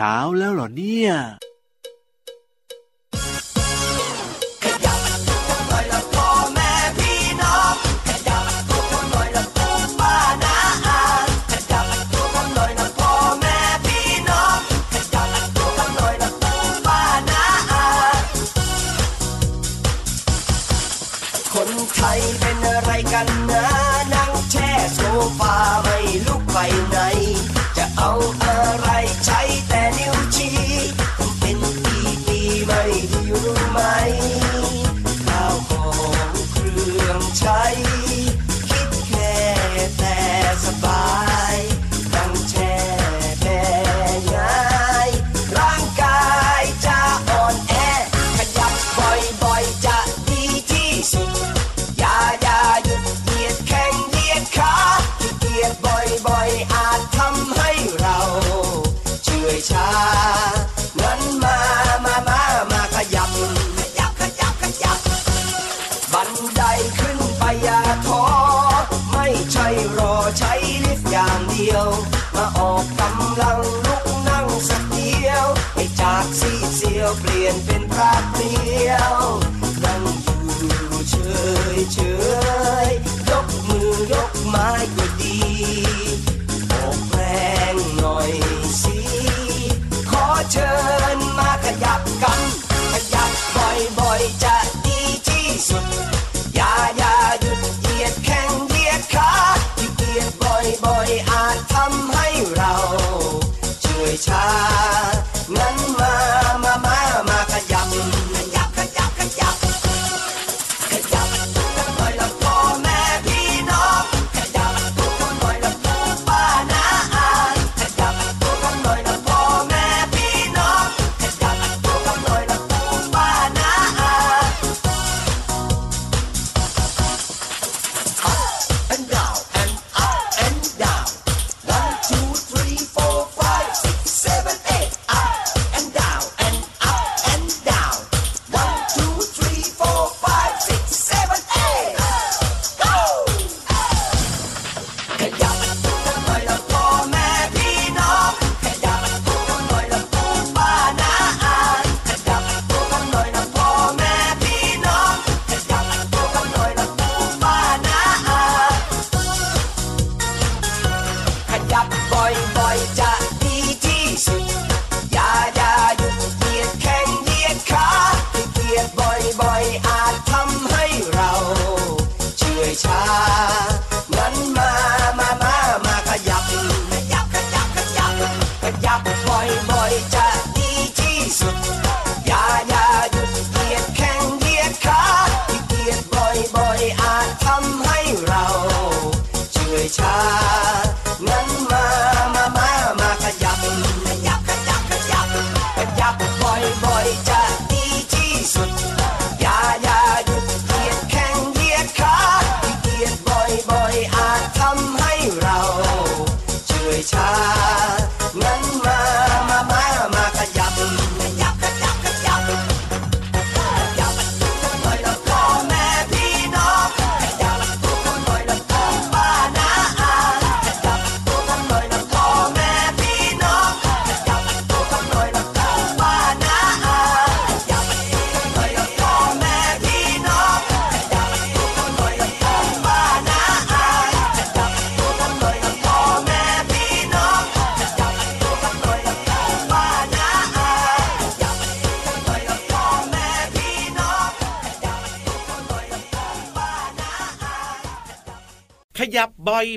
ช้าแล้วเหรอเนี่ย ยับกัน ขยับบ่อยๆจะดีที่สุด อย่าอย่าหยุดเหยียดแข้งเหยียดขาเหยียดบ่อยๆอาจทำให้เราเฉื่อยชา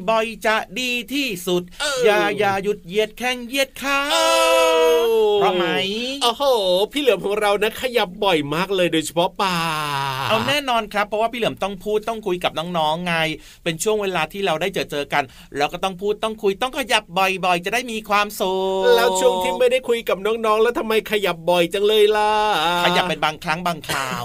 บ่อยๆ จะดีที่สุด อย่าอย่าหยุดเหยียดแข้งเหยียดขาเพราะไหมโอ้โห พี่เหลือมของเรานะขยับบ่อยมากเลยโดยเฉพาะป่า เอาแน่นอนครับ เพราะว่าพี่เหลือมต้องพูดต้องคุยกับน้องๆไง เป็นช่วงเวลาที่เราได้เจอเจอกันเราก็ต้องพูดต้องคุยต้องขยับบ่อยๆ จะได้มีความสุขแล้วช่วงที่ไม่ได้คุยกับน้องๆ แล้วทำไมขยับบ่อยจังเลยล่ะ ขยับเป็นบางครั้งบางคราว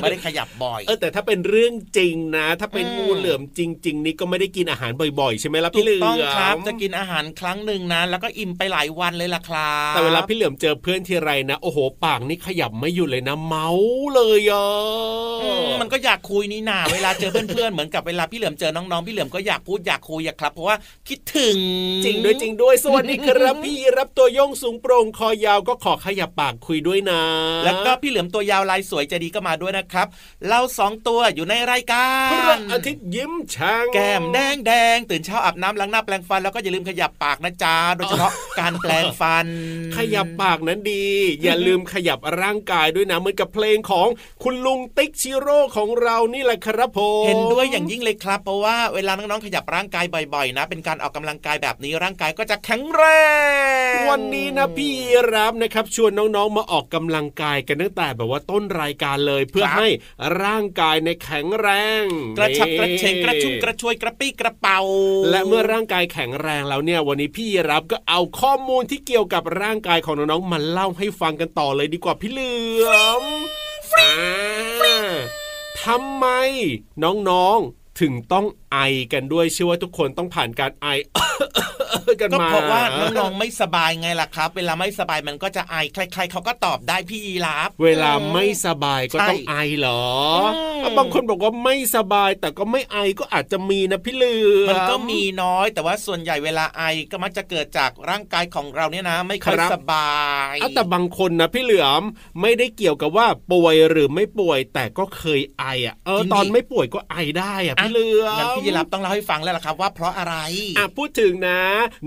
ไม่ได้ขยับบ่อย เออแต่ถ้าเป็นเรื่องจริงนะ ถ้าเป็นงูเหลือมจริง ๆ นี่ก็ไม่ได้กินอาหารบ่อยๆ ใช่ไหมล่ะถูพี่กเหลือมต้องครับจะกินอาหารครั้งหนึ่งนะแล้วก็อิ่มไปหลายวันเลยล่ะครับแต่เวลาพี่เหลือมเจอเพื่อนทีไรนะโอ้โหปากนี่ขยับไม่หยุดเลยนะเมาเลยอะอืมมันก็อยากคุยนี่นาเวลาเจอเพื่อนๆเหมือนกับเวลาพี่เหลือมเจอน้องๆพี่เหลือมก็อยากพูดอยากคุยอะครับเพราะว่าคิดถึงจริงด้วยจริงด้วยสวัสดีครับพี่รับตัวโยงสูงโปร่งคอยาวก็ขอขยับปากคุยด้วยนะ แล้วก็พี่เหลือมตัวยาวลายสวยใจดีก็มาด้วยนะครับเราสองตัวอยู่ในรายกาพระรอาทิตย์ยิ้มช่างแก้มแดงแดงตื่นเช้าอาบน้ำล้างหน้าแปรงฟันแล้วก็อย่าลืมขยับปากนะจ๊ะโดยเฉพาะการแปลงฟัน ขยับปากนั้นดี อย่าลืมขยับร่างกายด้วยนะเหมือนกับเพลงของคุณลุงติ๊กชิโร่ของเรานี่แหละครับผมเห็นด้วยอย่างยิ่งเลยครับ เพราะว่าเวลาน้องๆขยับร่างกายบ่อยๆ นะ เป็นการออกกำลังกายแบบนี้ร่างกายก็จะแข็งแรงวันนี้นะพี่รับนะครับ ชวนน้องๆมาออกกำลังกายกันตั้งแต่แบบว่าต้นรายการเลยเพื่อให้ร่างกายในแข็งแรง กระชับกระเฉงกระชุ่มกระชวยกระปี้กระเป๋าและเมื่อร่างกายแข็งแรงแล้วเนี่ย วันนี้พี่รับก็เอาข้อมูลที่เกี่ยวกับร่างกายของน้องๆมาเล่าให้ฟังกันต่อเลยดีกว่าพี่เหลือมอ่าทำไม น้องๆถึงต้อง ไอกันด้วยเชื่อว่าทุกคนต้องผ่านการไอกันก็มาเพราะว่าน้องๆไม่สบายไงล่ะครับ เวลาไม่สบายมันก็จะไอใคร ๆเขาก็ตอบได้พี่ยีราฟเวลาไม่สบายก็ใช่ต้องไอเหรออืมบางคนบอกว่าไม่สบายแต่ก็ไม่ไอก็อาจจะมีนะพี่เหลือมันก็มีน้อย แต่ว่าส่วนใหญ่เวลาไอก็มักจะเกิดจากร่างกายของเราเนี่ยนะ ไม่ค่อยครับสบายอะแต่บางคนนะพี่เหลือมไม่ได้เกี่ยวกับว่าป่วยหรือไม่ป่วยแต่ก็เคยไออะเออตอนไม่ป่วยก็ไอได้อะพี่เหลือมงั้นพี่ยีราฟต้องเล่าให้ฟังแล้วล่ะครับ ว่าเพราะอะไรอะพูดถึงนะ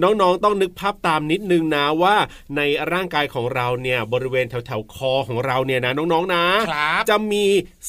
น้องๆต้องนึกภาพตามนิดนึงนะว่าในร่างกายของเราเนี่ยบริเวณแถวๆคอของเราเนี่ยนะน้องๆนะครับจะมี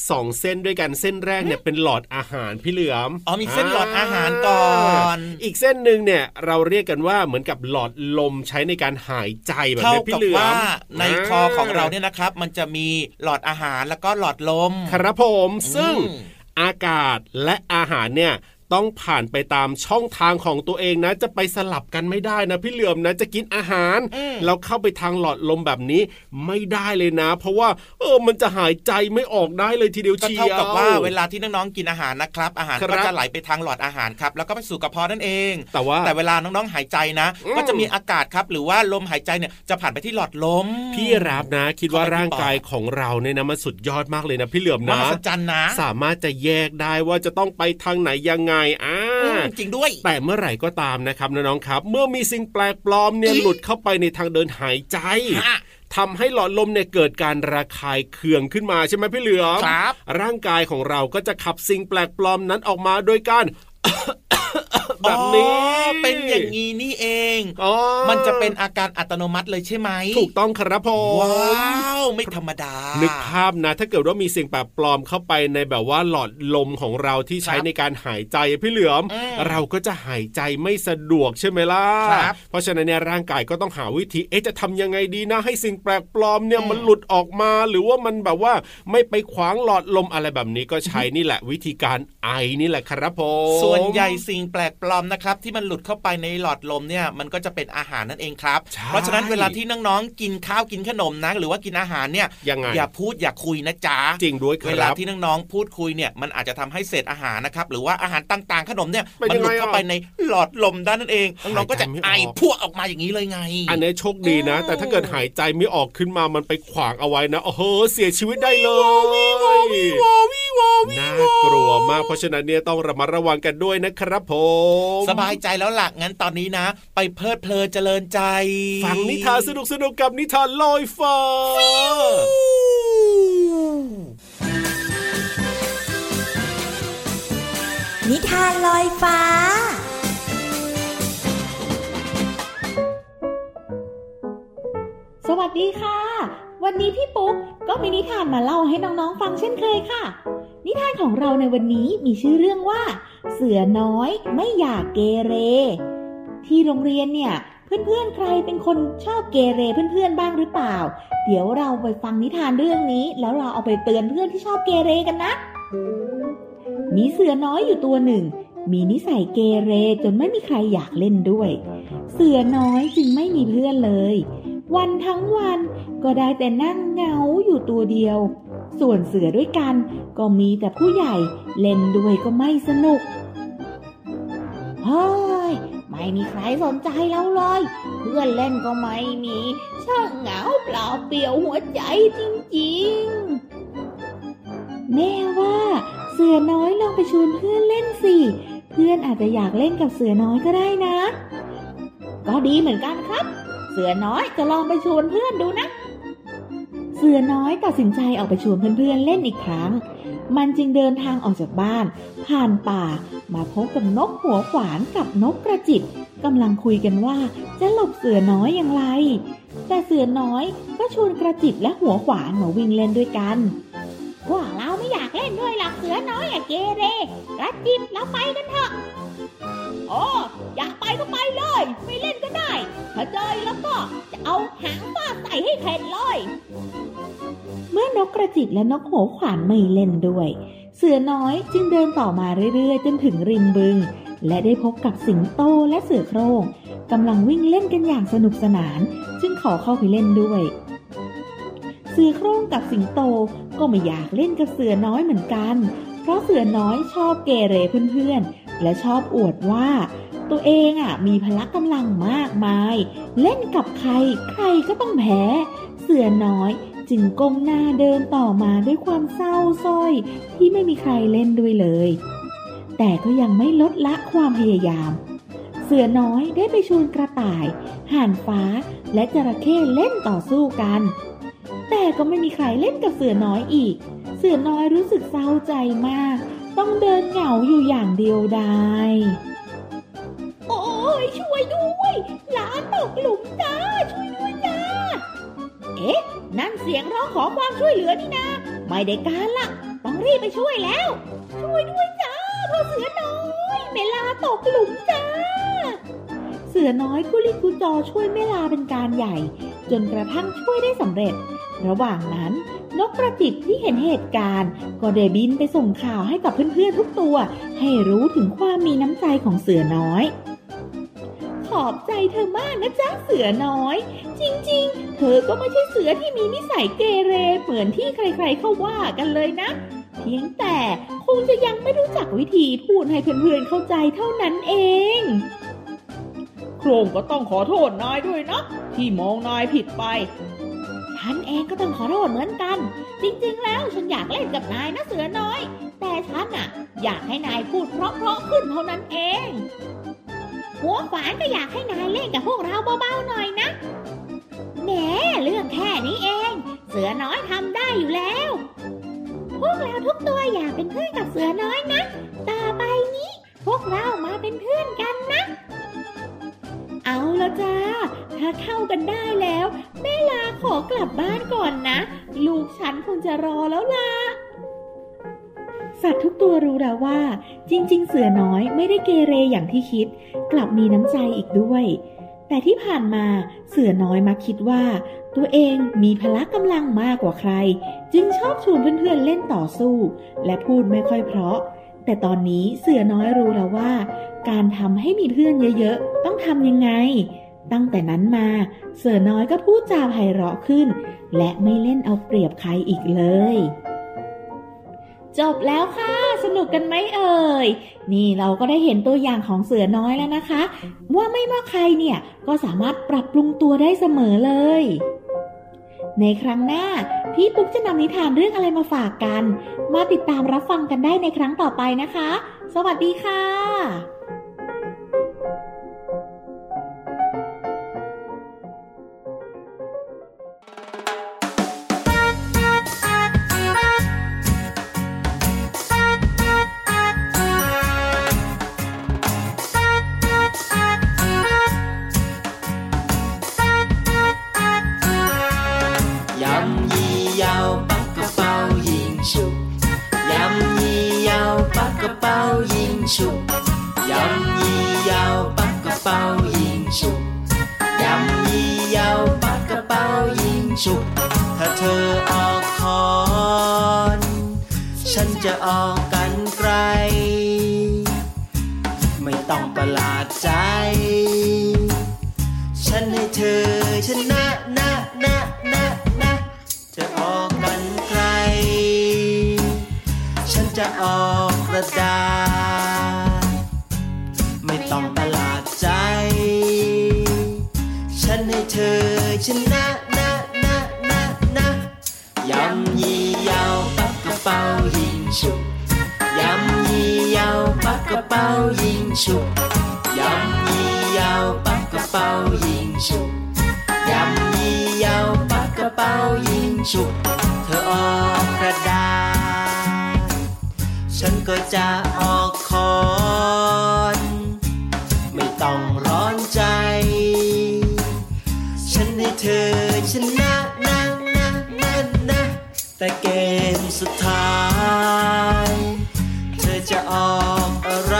สองเส้นด้วยกันเส้นแรกเนี่ยเป็นหลอดอาหารพี่เหลือมอ๋อมีเส้นหลอดอาหารก่อนอีกเส้นหนึ่งเนี่ยเราเรียกกันว่าเหมือนกับหลอดลมใช้ในการหายใจแบบเท่านี้พี่กับเหลือว่ามในคอของเราเนี่ยนะครับ มันจะมีหลอดอาหารแล้วก็หลอดลม ครับผมซึ่งอืมอากาศและอาหารเนี่ย ต้องผ่านไปตามช่องทางของตัวเองนะ จะไปสลับกันไม่ได้นะ พี่เหลือมนะจะกินอาหารอืมเราเข้าไปทางหลอดลมแบบนี้ไม่ได้เลยนะ เพราะว่า เออมันจะหายใจไม่ออกได้เลยทีเดียวก็เชียวเท่ากับว่าเวลาที่น้องๆกินอาหารนะครับ อาหารครับก็จะไหลไปทางหลอดอาหารครับแล้วก็ไปสู่กระเพาะนั่นเอง แต่ว่าแต่เวลาน้องๆหายใจนะอืมก็จะมีอากาศครับ หรือว่าลมหายใจเนี่ยจะผ่านไปที่หลอดลม พี่รับนะ คิดว่าร่างกายของเราเนี่ยนะมันสุดยอดมากเลยนะ พี่เหลือมมนะหัศจรรย์นะสามารถจะแยกได้ว่าจะต้องไปทางไหนยังไงอ่าอืมจริงด้วย แต่เมื่อไหร่ก็ตามนะครับน้องๆครับ เมื่อมีสิ่งแปลกปลอมเนี่ยหลุดเข้าไปในทางเดินหายใจฮะทำให้หลอดลมเนี่ยเกิดการระคายเคืองขึ้นมาใช่ไหมพี่เหลือมครับ ร่างกายของเราก็จะขับสิ่งแปลกปลอมนั้นออกมาโดยการ แบบนี้อ๋อเป็นอย่างนี้นี่เองอ๋อมันจะเป็นอาการอัตโนมัติเลยใช่ไหมถูกต้องครับผมว้าวไม่ธรรมดา นึกภาพนะ ถ้าเกิดว่ามีสิ่งแปลกปลอมเข้าไปในแบบว่าหลอดลมของเราที่ใช้ครับในการหายใจพี่เหลือมอืมเราก็จะหายใจไม่สะดวกใช่ไหมล่ะครับเพราะฉะนั้นเนี่ยร่างกายก็ต้องหาวิธีเอ๊ะจะทำยังไงดีนะให้สิ่งแปลกปลอมเนี่ยอืมมันหลุดออกมา หรือว่ามันแบบว่าไม่ไปขวางหลอดลมอะไรแบบนี้ก็ใช้นี่แหละ วิธีการไอนี่แหละครับผมส่วนใหญ่สิ่งแปลกปลอมนะครับที่มันหลุดเข้าไปในหลอดลมเนี่ยมันก็จะเป็นอาหารนั่นเองครับใช่เพราะฉะนั้นเวลาที่น้องๆกินข้าวกินขนมนะหรือว่ากินอาหารเนี่ยยังไงอย่าพูดอย่าคุยนะจ๊ะจริงด้วยคเวลารับที่น้องๆพูดคุยเนี่ยมันอาจจะทำให้เศษอาหารนะครับหรือว่าอาหารต่างๆ ขนมเนี่ยเป็นมัยังหลุไงดเข้าไปในหลอดลมด้านนั่นเองน้องๆก็จะหายใจไม่ออกไอพวกออกมาอย่างนี้เลยไง อันนี้โชคดีนะอืมแต่ถ้าเกิดหายใจไม่ออกขึ้นมามันไปขวางเอาไว้นะโอ้โหเสียชีวิตได้เลย น่ากลัวมากเพราะฉะนั้นเนี่ยต้องระมัดระวังกันด้วยนะครับผมสบายใจแล้วล่ะงั้นตอนนี้นะ ไปเพลิดเพลินเจริญใจ ฟังนิทานสนุกสนุกๆกับนิทานลอยฟ้านิทานลอยฟ้าสวัสดีค่ะ วันนี้พี่ปุ๊กก็มีนิทานมาเล่าให้น้องๆฟังเช่นเคยค่ะ นิทานของเราในวันนี้มีชื่อเรื่องว่า เสือน้อยไม่อยากเกเร ที่โรงเรียนเนี่ย เพื่อนๆใครเป็นคนชอบเกเรเพื่อนๆบ้างหรือเปล่า เดี๋ยวเราไปฟังนิทานเรื่องนี้ แล้วเราเอาไปเตือนเพื่อนที่ชอบเกเรกันนะ มีเสือน้อยอยู่ตัวหนึ่ง มีนิสัยเกเรจนไม่มีใครอยากเล่นด้วย เสือน้อยจึงไม่มีเพื่อนเลย วันทั้งวันก็ได้แต่นั่งเหงาอยู่ตัวเดียว ส่วนเสือด้วยกัน ก็มีแต่ผู้ใหญ่เล่นด้วยก็ไม่สนุก เฮ้ย ไม่มีใครสนใจเราเลย เพื่อนเล่นก็ไม่มี ช่างเหงาเปล่าเปลี่ยวหัวใจจริงๆ แม่ว่า เสือน้อยลองไปชวนเพื่อนเล่นสิ เพื่อนอาจจะอยากเล่นกับเสือน้อยก็ได้นะ ก็ดีเหมือนกันครับ เสือน้อยจะลองไปชวนเพื่อนดูนะ เสือน้อยตัดสินใจออกไปชวนเพื่อนๆเล่นอีกครั้ง มันจึงเดินทางออกจากบ้าน ผ่านป่า มาพบกับนกหัวขวานกับนกกระจิบกำลังคุยกันว่าจะหลบเสือน้อยอย่างไร แต่เสือน้อยก็ชวนกระจิบและหัวขวานมาวิ่งเล่นด้วยกันพวกเราไม่อยากเล่นด้วยหรอกเสือน้อยอะเกเรกระจิบเราไปกันเถอะ โอ้อยากไปก็ไปเลย ไม่เล่นก็ได้ ถ้าเจอแล้วก็จะเอาหางฟาดใส่ให้เผ็ดเลย เมื่อนกกระจิบและนกหัวขวานไม่เล่นด้วย เสือน้อยจึงเดินต่อมาเรื่อยๆ จนถึงริมบึง และได้พบกับสิงโตและเสือโคร่งกำลังวิ่งเล่นกันอย่างสนุกสนาน จึงขอเข้าไปเล่นด้วยเสือโคร่งกับสิงโตก็ไม่อยากเล่นกับเสือน้อยเหมือนกัน เพราะเสือน้อยชอบเกเรเพื่อนๆ และชอบอวดว่า ตัวเองอะมีพละกำลังมากมาย เล่นกับใครใครก็ต้องแพ้ เสือน้อยจึงก้มหน้าเดินต่อมาด้วยความเศร้าส้อยที่ไม่มีใครเล่นด้วยเลย แต่ก็ยังไม่ลดละความพยายาม เสือน้อยได้ไปชวนกระต่าย ห่านฟ้าและจระเข้เล่นต่อสู้กัน แต่ก็ไม่มีใครเล่นกับเสือน้อยอีก เสือน้อยรู้สึกเศร้าใจมาก ต้องเดินเหงาอยู่อย่างเดียวดาย โอ้ยช่วยด้วย หลานตกหลุมจ้าช่วยด้วยจ้า เอ๊ะ นั่นเสียงร้องขอความช่วยเหลือนี่นาไม่ได้การละ ต้องรีบไปช่วยแล้ว ช่วยด้วยจ้าพ่อเสือน้อยเมลาตกหลุมจ้า เสือน้อยกุลิกุจอช่วยเมลาเป็นการใหญ่ จนกระทั่งช่วยได้สำเร็จ ระหว่างนั้น นกกระจิบที่เห็นเหตุการณ์ ก็ได้บินไปส่งข่าวให้กับเพื่อนๆทุกตัว ให้รู้ถึงความมีน้ำใจของเสือน้อย ขอบใจเธอมากนะจ๊ะเสือน้อย จริงๆ เธอก็ไม่ใช่เสือที่มีนิสัยเกเรเหมือนที่ใครๆเขาว่ากันเลยนะ เพียงแต่คงจะยังไม่รู้จักวิธีพูดให้เพื่อนๆเข้าใจเท่านั้นเองโครงก็ต้องขอโทษนายด้วยนะที่มองนายผิดไป ฉันเองก็ต้องขอโทษเหมือนกัน จริงๆ แล้วฉันอยากเล่นกับนายนะเสือน้อย แต่ฉันอะอยากให้นายพูดเพราะๆขึ้นเท่านั้นเอง หัวฝานก็อยากให้นายเล่นกับพวกเราเบาๆหน่อยนะแหมเรื่องแค่นี้เอง เสือน้อยทำได้อยู่แล้ว พวกเราทุกตัวอยากเป็นเพื่อนกับเสือน้อยนะ ต่อไปนี้ พวกเรามาเป็นเพื่อนกันนะ เอาละจ้า ถ้าเข้ากันได้แล้ว แม่ลาขอกลับบ้านก่อนนะ ลูกฉันคงจะรอแล้วล่ะสัตว์ทุกตัวรู้แล้วว่า จริง ๆ เสือน้อยไม่ได้เกเรอย่างที่คิด กลับมีน้ำใจอีกด้วย แต่ที่ผ่านมาเสือน้อยมักคิดว่า ตัวเองมีพละกำลังมากกว่าใคร จึงชอบชวนเพื่อนๆเล่นต่อสู้ และพูดไม่ค่อยเพราะ แต่ตอนนี้เสือน้อยรู้แล้วว่า การทำให้มีเพื่อนเยอะ ๆ ต้องทำยังไง ตั้งแต่นั้นมา เสือน้อยก็พูดจาไพเราะขึ้น และไม่เล่นเอาเปรียบใครอีกเลย จบแล้วค่ะ สนุกกันไหมเอ่ย นี่เราก็ได้เห็นตัวอย่างของเสือน้อยแล้วนะคะ ว่าไม่ว่าใครเนี่ยก็สามารถปรับปรุงตัวได้เสมอเลย ในครั้งหน้า พี่ปุ๊กจะนำนิทานเรื่องอะไรมาฝากกัน มาติดตามรับฟังกันได้ในครั้งต่อไปนะคะ สวัสดีค่ะ ออกกระดาษ ไม่ต้องประหลาดใจ ฉันให้เธอชนะนะนะนะนะยำยี่ยาวปักกระเป๋ายิงฉุบยำยี่ยาวปักกระเป๋ายิงฉุบยำยี่ยาวปักกระเป๋ายิงฉุบยำยี่ยาวปักกระเป๋ายิงฉุบเธอออกกระดาษ ฉันก็จะออกคอนไม่ต้องร้อนใจ ฉันให้เธอชนะนะนะนะนะแต่เกมสุดท้าย เธอจะออกอะไร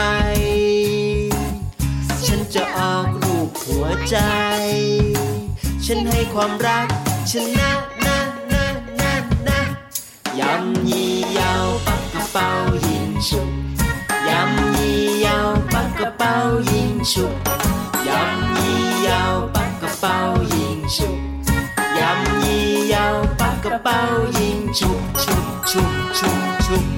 ฉันจะออกรูปหัวใจ ฉันให้ความรักชนะนะนะนะนะยำยี่ยาวปักกระเป๋ 报英雄，杨一摇，八个报英雄，杨一摇，八个报英雄，杨一摇，八个报英雄，出出出出。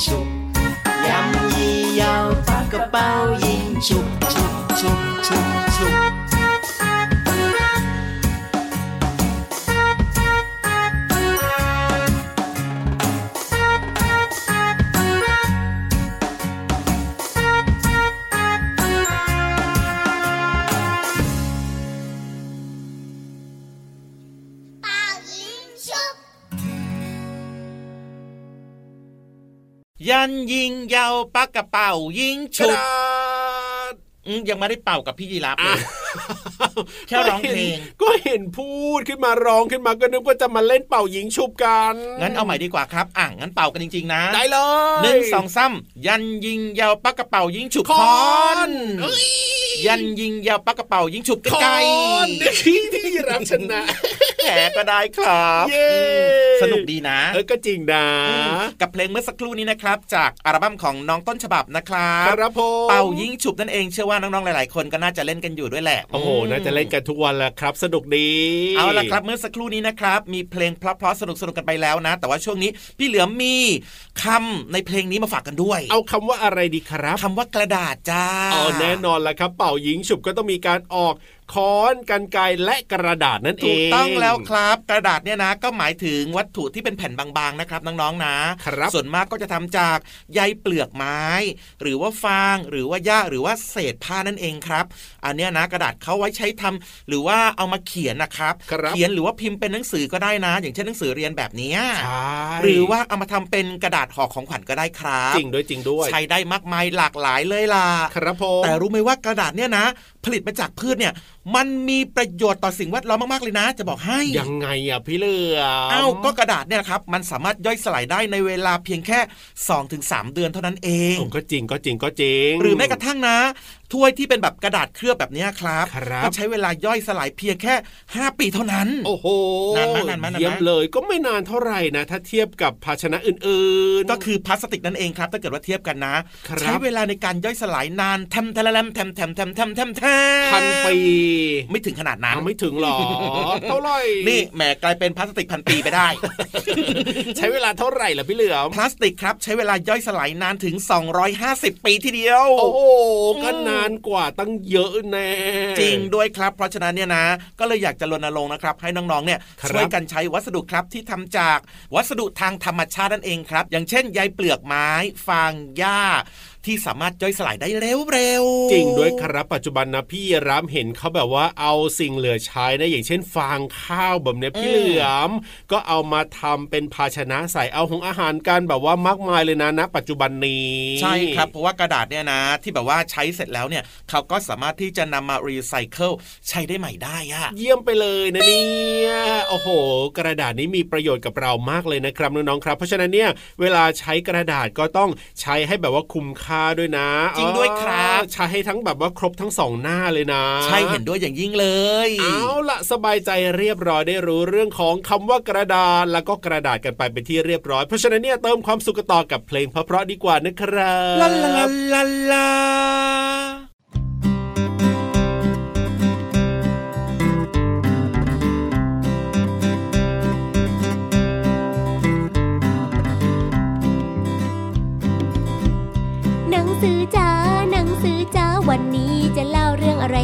出，一要发个报应出出出出。因应有八个报应出。 ยิงกฉุบระดาษอืมยังไม่ได้เป่ากับพี่ยีรับเลอะยแค่ร้องเพลงก็เห็นพูดขึ้นมาร้องขึ้นมาก็นึกว่าจะมาเล่นเป่ายิงฉุบกัน งั้นเอาใหม่ดีกว่าครับ อะงั้นเป่ากันจริง ๆ นะ ได้เลยหนึ่งสองซ้ำยันยิงยาวปักกระเป๋ายิงฉุบคอนเอ้ยยันยิงยาวปักกระเป๋ายิงฉุบคอไกลนที่ที่รับชนะแหมก็ได้ครับเย้อืมสนุกดีนะ เออก็จริงนะอืมกับเพลงเมื่อสักครู่นี้นะครับ จากอัลบั้มของน้องต้นฉบับนะครับครับผมเป่ายิงฉุบนั่นเองเชื่อว่าน้องๆหลายๆคนก็น่าจะเล่นกันอยู่ด้วยแหละ โอ้โหน่าจะเล่นกันทุกวันแหละครับ สนุกดีเอาละครับเมื่อสักครู่นี้นะครับมีเพลงเพราะๆสนุกๆกันไปแล้วนะ แต่ว่าช่วงนี้พี่เหลือมมีคำในเพลงนี้มาฝากกันด้วย เอาคำว่าอะไรดีครับคำว่ากระดาษจ้าอ๋อแน่นอนแหละครับ เป่ายิงฉุบก็ต้องมีการออก ค้อนกันไกรและกระดาษนั่นเองถูกต้องแล้วครับ กระดาษเนี่ยนะ ก็หมายถึงวัตถุที่เป็นแผ่นบางๆนะครับน้องๆนะครับส่วนมากก็จะทำจากใยเปลือกไม้ หรือว่าฟางหรือว่าหญ้าหรือว่าเศษผ้านั่นเองครับ อันเนี้ยนะกระดาษเขาไว้ใช้ทำหรือว่าเอามาเขียนนะครับครับเขียนหรือว่าพิมพ์เป็นหนังสือก็ได้นะ อย่างเช่นหนังสือเรียนแบบเนี้ยใช่หรือว่าเอามาทำเป็นกระดาษห่อของขวัญก็ได้ครับ จริงด้วยจริงด้วย ใช้ได้มากมายหลากหลายเลยล่ะครับผมแต่รู้ไหมว่ากระดาษเนี่ยนะผลิตมาจากพืชเนี่ย มันมีประโยชน์ต่อสิ่งแวดล้อมมากๆเลยนะ จะบอกให้ยังไงอะพี่เหลือมเอ้าก็กระดาษเนี่ยนะครับมันสามารถย่อยสลายได้ในเวลาเพียงแค่ 2-3 เดือนเท่านั้นเองโอ้ก็จริงก็จริงก็จริง หรือแม้กระทั่งนะ ถ้วยที่เป็นแบบกระดาษเคลือบแบบเนี้ยครับครับก็ใช้เวลาย่อยสลายเพียงแค่ 5 ปีเท่านั้น โอ้โหนานไหมนานไหมนานไหมเยี่ยมเลยก็ไม่นานเท่าไหร่นะ ถ้าเทียบกับภาชนะอื่นๆ ก็คือพลาสติกนั่นเองครับ ถ้าเกิดว่าเทียบกันนะครับใช้เวลาในการย่อยสลายนานแทมแทมแทมแทมแทมแทมแทมแทมแทมพันปี ไม่ถึงขนาดนั้นเอาไม่ถึงหรอเท่าไหร่นี่แหมกลายเป็นพลาสติกพันปีไปได้ ใช้เวลาเท่าไหร่ล่ะพี่เหลือมพลาสติกครับใช้เวลาย่อยสลายนานถึง 250 ปีทีเดียว โอ้โหก็นานกว่าตั้งเยอะแน่จริงด้วยครับ เพราะฉะนั้นเนี่ยนะ ก็เลยอยากจะรณรงค์นะครับ ให้น้องๆเนี่ยครับช่วยกันใช้วัสดุครับที่ทำจากวัสดุทางธรรมชาตินั่นเองครับ อย่างเช่นใยเปลือกไม้ ฟางหญ้าที่สามารถย่อยสลายได้เร็วๆจริงด้วยครับปัจจุบันนะพี่รามเห็นเขาแบบว่าเอาสิ่งเหลือใช้นะอย่างเช่น ฟางข้าวแบบเนี้ยพี่เหลือมก็เอามาทำเป็นภาชนะใส่เอาของอาหารกันแบบว่ามากมายเลยนะณปัจจุบันนี้ ใช่ครับเพราะว่ากระดาษเนี่ยนะ ที่แบบว่าใช้เสร็จแล้วเนี่ยเขาก็สามารถที่จะนำมารีไซเคิลใช้ได้ใหม่ได้อะเยี่ยมไปเลยนะเนี่ยโอ้โห กระดาษนี้มีประโยชน์กับเรามากเลยนะครับน้องๆครับ เพราะฉะนั้นเนี่ยเวลาใช้กระดาษก็ต้องใช้ให้แบบว่าคุ้มค่าด้วยนะ จริงด้วยครับใช้ให้ทั้งแบบว่าครบทั้งสองหน้าเลยนะ ใช่เห็นด้วยอย่างยิ่งเลย เอาละสบายใจเรียบร้อยได้รู้เรื่องของคำว่ากระดาษแล้วก็กระดาษกันไปเป็นที่เรียบร้อย เพราะฉะนั้นเนี่ยเติมความสุขต่อกับเพลงเพราะๆดีกว่านะครับลาลาลาลา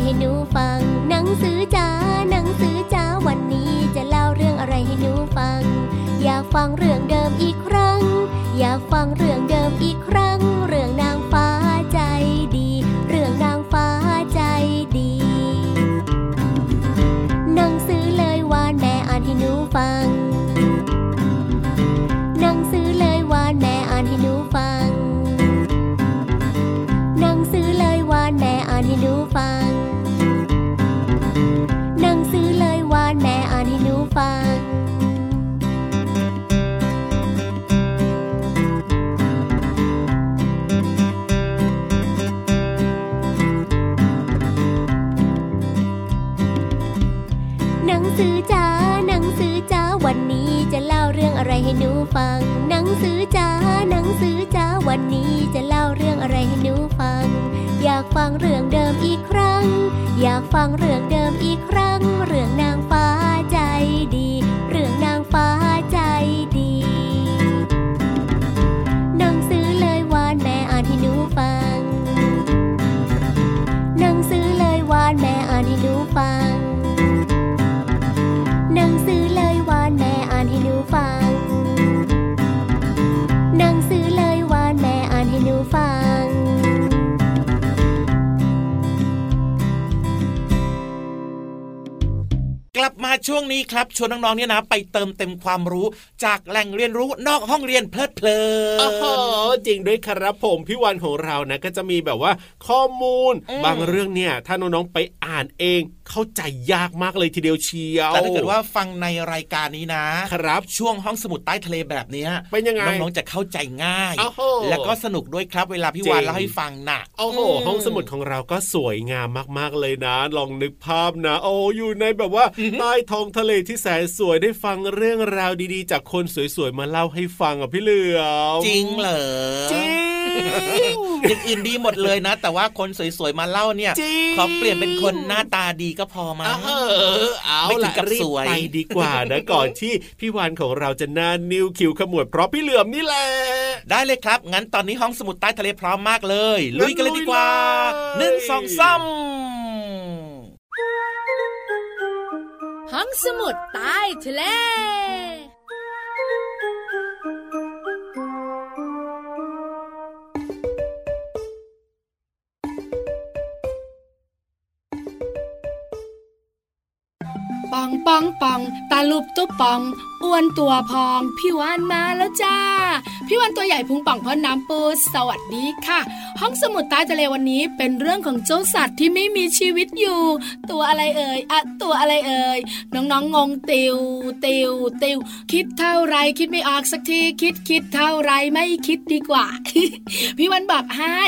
ให้หนูฟัง หนังสือจ้าหนังสือจ้าวันนี้จะเล่าเรื่องอะไรให้หนูฟัง อยากฟังเรื่องเดิมอีกครั้ง อยากฟังเรื่องเดิมอีกครั้ง เรื่องนางฟ้าใจดี เรื่องนางฟ้าใจดี หนังสือเลยวานแม่อ่านให้หนูฟังให้หนูฟัง หนังสือเลยวานแม้อ่านให้หนู ฟัง หนังสือจ้าหนังสือจ้าวันนี้จะเล่าเรื่องอะไรให้หนูฟัง อยากฟังเรื่องเดิมอีกครั้ง อยากฟังเรื่องเดิมอีกครั้ง เรื่องนางฟ้าใจดี เรื่องนางฟ้าใจดี หนังสือเลยวานแม่อ่านให้หนูฟัง หนังสือเลยวานแม่อ่านให้หนู ช่วงนี้ครับชวนน้องๆเนี่ยนะ ไปเติมเต็มความรู้จากแหล่งเรียนรู้นอกห้องเรียนเพลิดเพลินโอ้โหจริงด้วยครับผมพี่วันของเรานะก็จะมีแบบว่าข้อมูลบางเรื่องเนี่ย ถ้าน้องๆไปอ่านเองเข้าใจยากมากเลยทีเดียวเชียวแต่ถ้าเกิดว่าฟังในรายการนี้นะ ครับช่วงห้องสมุดใต้ทะเลแบบนี้เป็นยังไงน้องๆจะเข้าใจง่าย แล้วก็สนุกด้วยครับเวลาพี่วานเล่าให้ฟังนะโอ้โหห้องสมุดของเราก็สวยงามมากๆเลยนะ ลองนึกภาพนะ โอ้อยู่ในแบบว่าใต้ท้องทะเลที่แสนสวยได้ฟังเรื่องราวดีๆ จากคนสวยๆ มาเล่าให้ฟังอะพี่เหลือมจริงเหรอจริงอย่างอื่นดีหมดเลยนะ แต่ว่าคนสวยๆ มาเล่าเนี่ยขอเปลี่ยนเป็นคนหน้าตาดีก็พอมาเออเอาละรีบไปดีกว่านะก่อนที่พี่วานของเราจะน่านิ้วคิวขมวดเพราะพี่เหลือมนี่แหละได้เลยครับ งั้นตอนนี้ห้องสมุดใต้ทะเลพร้อมมากเลย ลุยกันเลยดีกว่าหนึ่งสองสาม ห้องสมุดใต้ทะเล ปังปังปังตาลุบตุ๊บปังอ้วนตัวพองพี่วานมาแล้วจ้า พี่วานตัวใหญ่พุงป่องพอน้ำปูสวัสดีค่ะ ห้องสมุดใต้ทะเลวันนี้เป็นเรื่องของเจ้าสัตว์ที่ไม่มีชีวิตอยู่ ตัวอะไรเอ่ยอะตัวอะไรเอ่ยน้องๆงงติวติวติวคิดเท่าไรคิดไม่ออกสักทีคิดคิดเท่าไรไม่คิดดีกว่า พี่วันบอกให้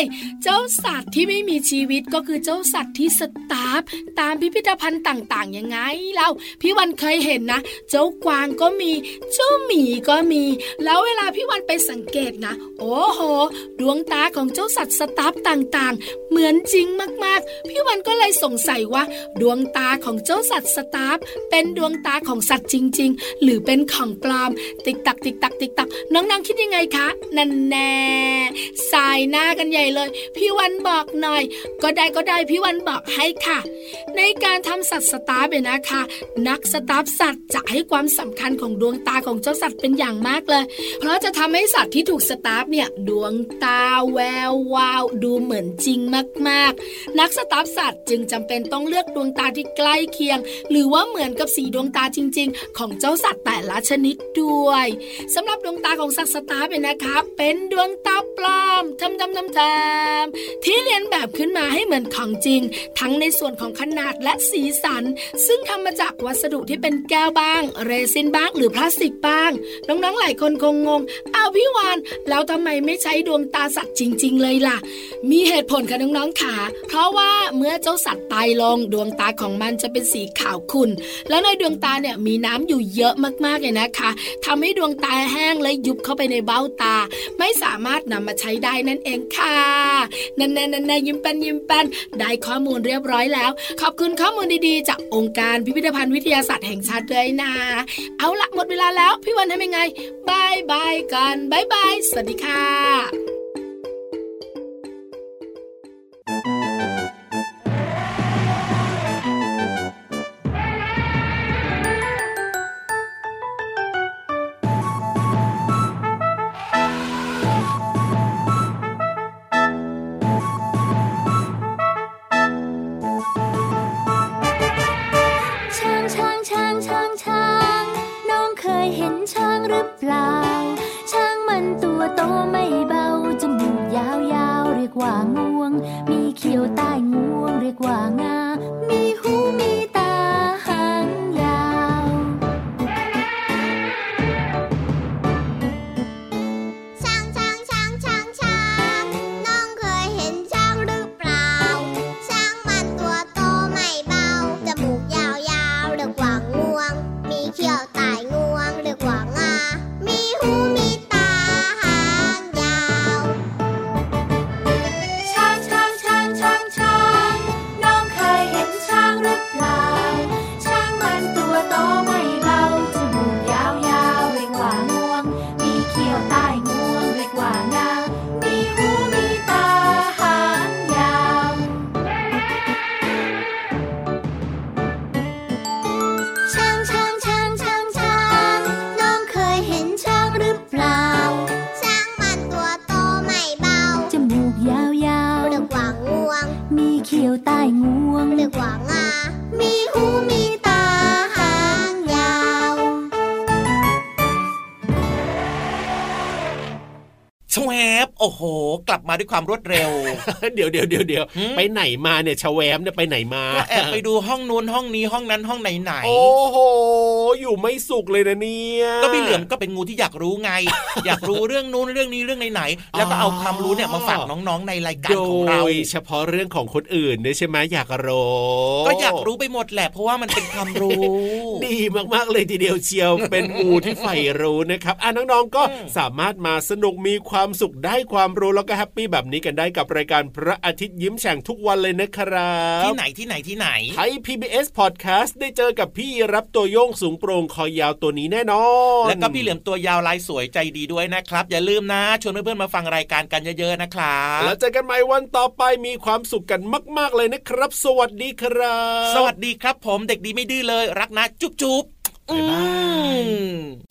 เจ้าสัตว์ที่ไม่มีชีวิตก็คือเจ้าสัตว์ที่สตาร์ฟตามพิพิธภัณฑ์ต่างๆยังไงเล่าพี่วันเคยเห็นนะ เจ้ากวางก็มี เจ้าหมีก็มี แล้วเวลาพี่วันไปสังเกตนะ โอ้โห ดวงตาของเจ้าสัตว์สตัฟฟ์ต่างๆ เหมือนจริงมากๆ พี่วันก็เลยสงสัยว่า ดวงตาของเจ้าสัตว์สตัฟฟ์เป็นดวงตาของสัตว์จริง ๆ หรือเป็นของปลอม ติ๊กตักติ๊กตักติ๊กตักน้องๆคิดยังไงคะ นั่นแน่สายหน้ากันใหญ่เลย พี่วันบอกหน่อย ก็ได้ก็ได้พี่วันบอกให้ค่ะ ในการทำสัตว์สตัฟฟ์เนี่ยนะคะนักสตัฟฟ์สัตว์จะให้ความสำคัญของดวงตาของเจ้าสัตว์เป็นอย่างมากเลย เพราะจะทำให้สัตว์ที่ถูกสตัฟฟ์เนี่ยดวงตาแวววาวดูเหมือนจริงมากๆ นักสตัฟฟ์สัตว์จึงจำเป็นต้องเลือกดวงตาที่ใกล้เคียง หรือว่าเหมือนกับสีดวงตาจริง ๆ ของเจ้าสัตว์แต่ละชนิดด้วยสำหรับดวงตาของสัตว์สตัฟฟ์เนี่ยนะคะเป็นดวงตาปลอมทำทำทำทำที่เรียนแบบขึ้นมาให้เหมือนของจริง ทั้งในส่วนของขนาดและสีสัน ซึ่งทำมาจากวัสดุที่เป็นแก้วบ้าง เรซินบ้างหรือพลาสติกบ้าง น้องๆหลายคนคงงงอ้าวพี่วานแล้วทำไมไม่ใช้ดวงตาสัตว์จริง ๆ เลยล่ะ มีเหตุผลค่ะน้องๆขาเพราะว่าเมื่อเจ้าสัตว์ตายลงดวงตาของมันจะเป็นสีขาวขุ่นแล้วในดวงตาเนี่ยมีน้ำอยู่เยอะมากๆเลยนะคะทำให้ดวงตาแห้งและยุบเข้าไปในเบ้าตา ไม่สามารถนำมาใช้ได้นั่นเองค่ะนั่นๆๆนยิ้มเป็นยิ้มเป็นได้ข้อมูลเรียบร้อยแล้ว ขอบคุณข้อมูลดีๆ จากองค์การพิพิธภัณฑ์วิทยาศาสตร์แห่งชาติด้วยนะ เอาละหมดเวลาแล้ว พี่วันทำยังไง bye bye กัน bye bye สวัสดีค่ะ ด้วยความรวดเร็ว เดี๋ยวเดี๋ยวเดี๋ยวเดี๋ยวไปไหนมาเนี่ยชาแวมเนี่ยไปไหนมาแอบไปดูห้องนู้นห้องนี้ห้องนั้นห้องไหนไหนโอ้โหอยู่ไม่สุขเลยนะเนี่ยก็พี่เหลือมก็เป็นงูที่อยากรู้ไง อยากรู้เรื่องนู้นเรื่องนี้เรื่องไหนๆแล้วก็เอาความรู้เนี่ยมาฝากน้องๆในรายการของเราโดยเฉพาะเรื่องของคนอื่นเนี่ยใช่ไหมอยากรู้ก็อยากรู้ไปหมดแหละเพราะว่ามันเป็นความรู้ ดีมากๆเลยทีเดียวเชียวเป็นงูที่ใฝ่รู้นะครับอะน้องๆก็สามารถมาสนุกมีความสุขได้ความรู้แล้วก็แฮปปี้แบบนี้กันได้กับรายการพระอาทิตย์ยิ้มแฉ่งทุกวันเลยนะครับที่ไหนที่ไหนที่ไหนไทย PBS Podcast ได้เจอกับพี่รับตัวโยงสูงโปร่งคอยาวตัวนี้แน่นอน แล้วก็พี่เหลือมตัวยาวลายสวยใจดีด้วยนะครับ อย่าลืมนะ ชวนเพื่อนๆมาฟังรายการกันเยอะๆนะครับแล้วเจอกันใหม่วันต่อไปมีความสุขกันมาก ๆเลยนะครับ สวัสดีครับ สวัสดีครับ ผมเด็กดีไม่ดื้อเลย รักนะ จุ๊บจุ๊บบ๊ายบาย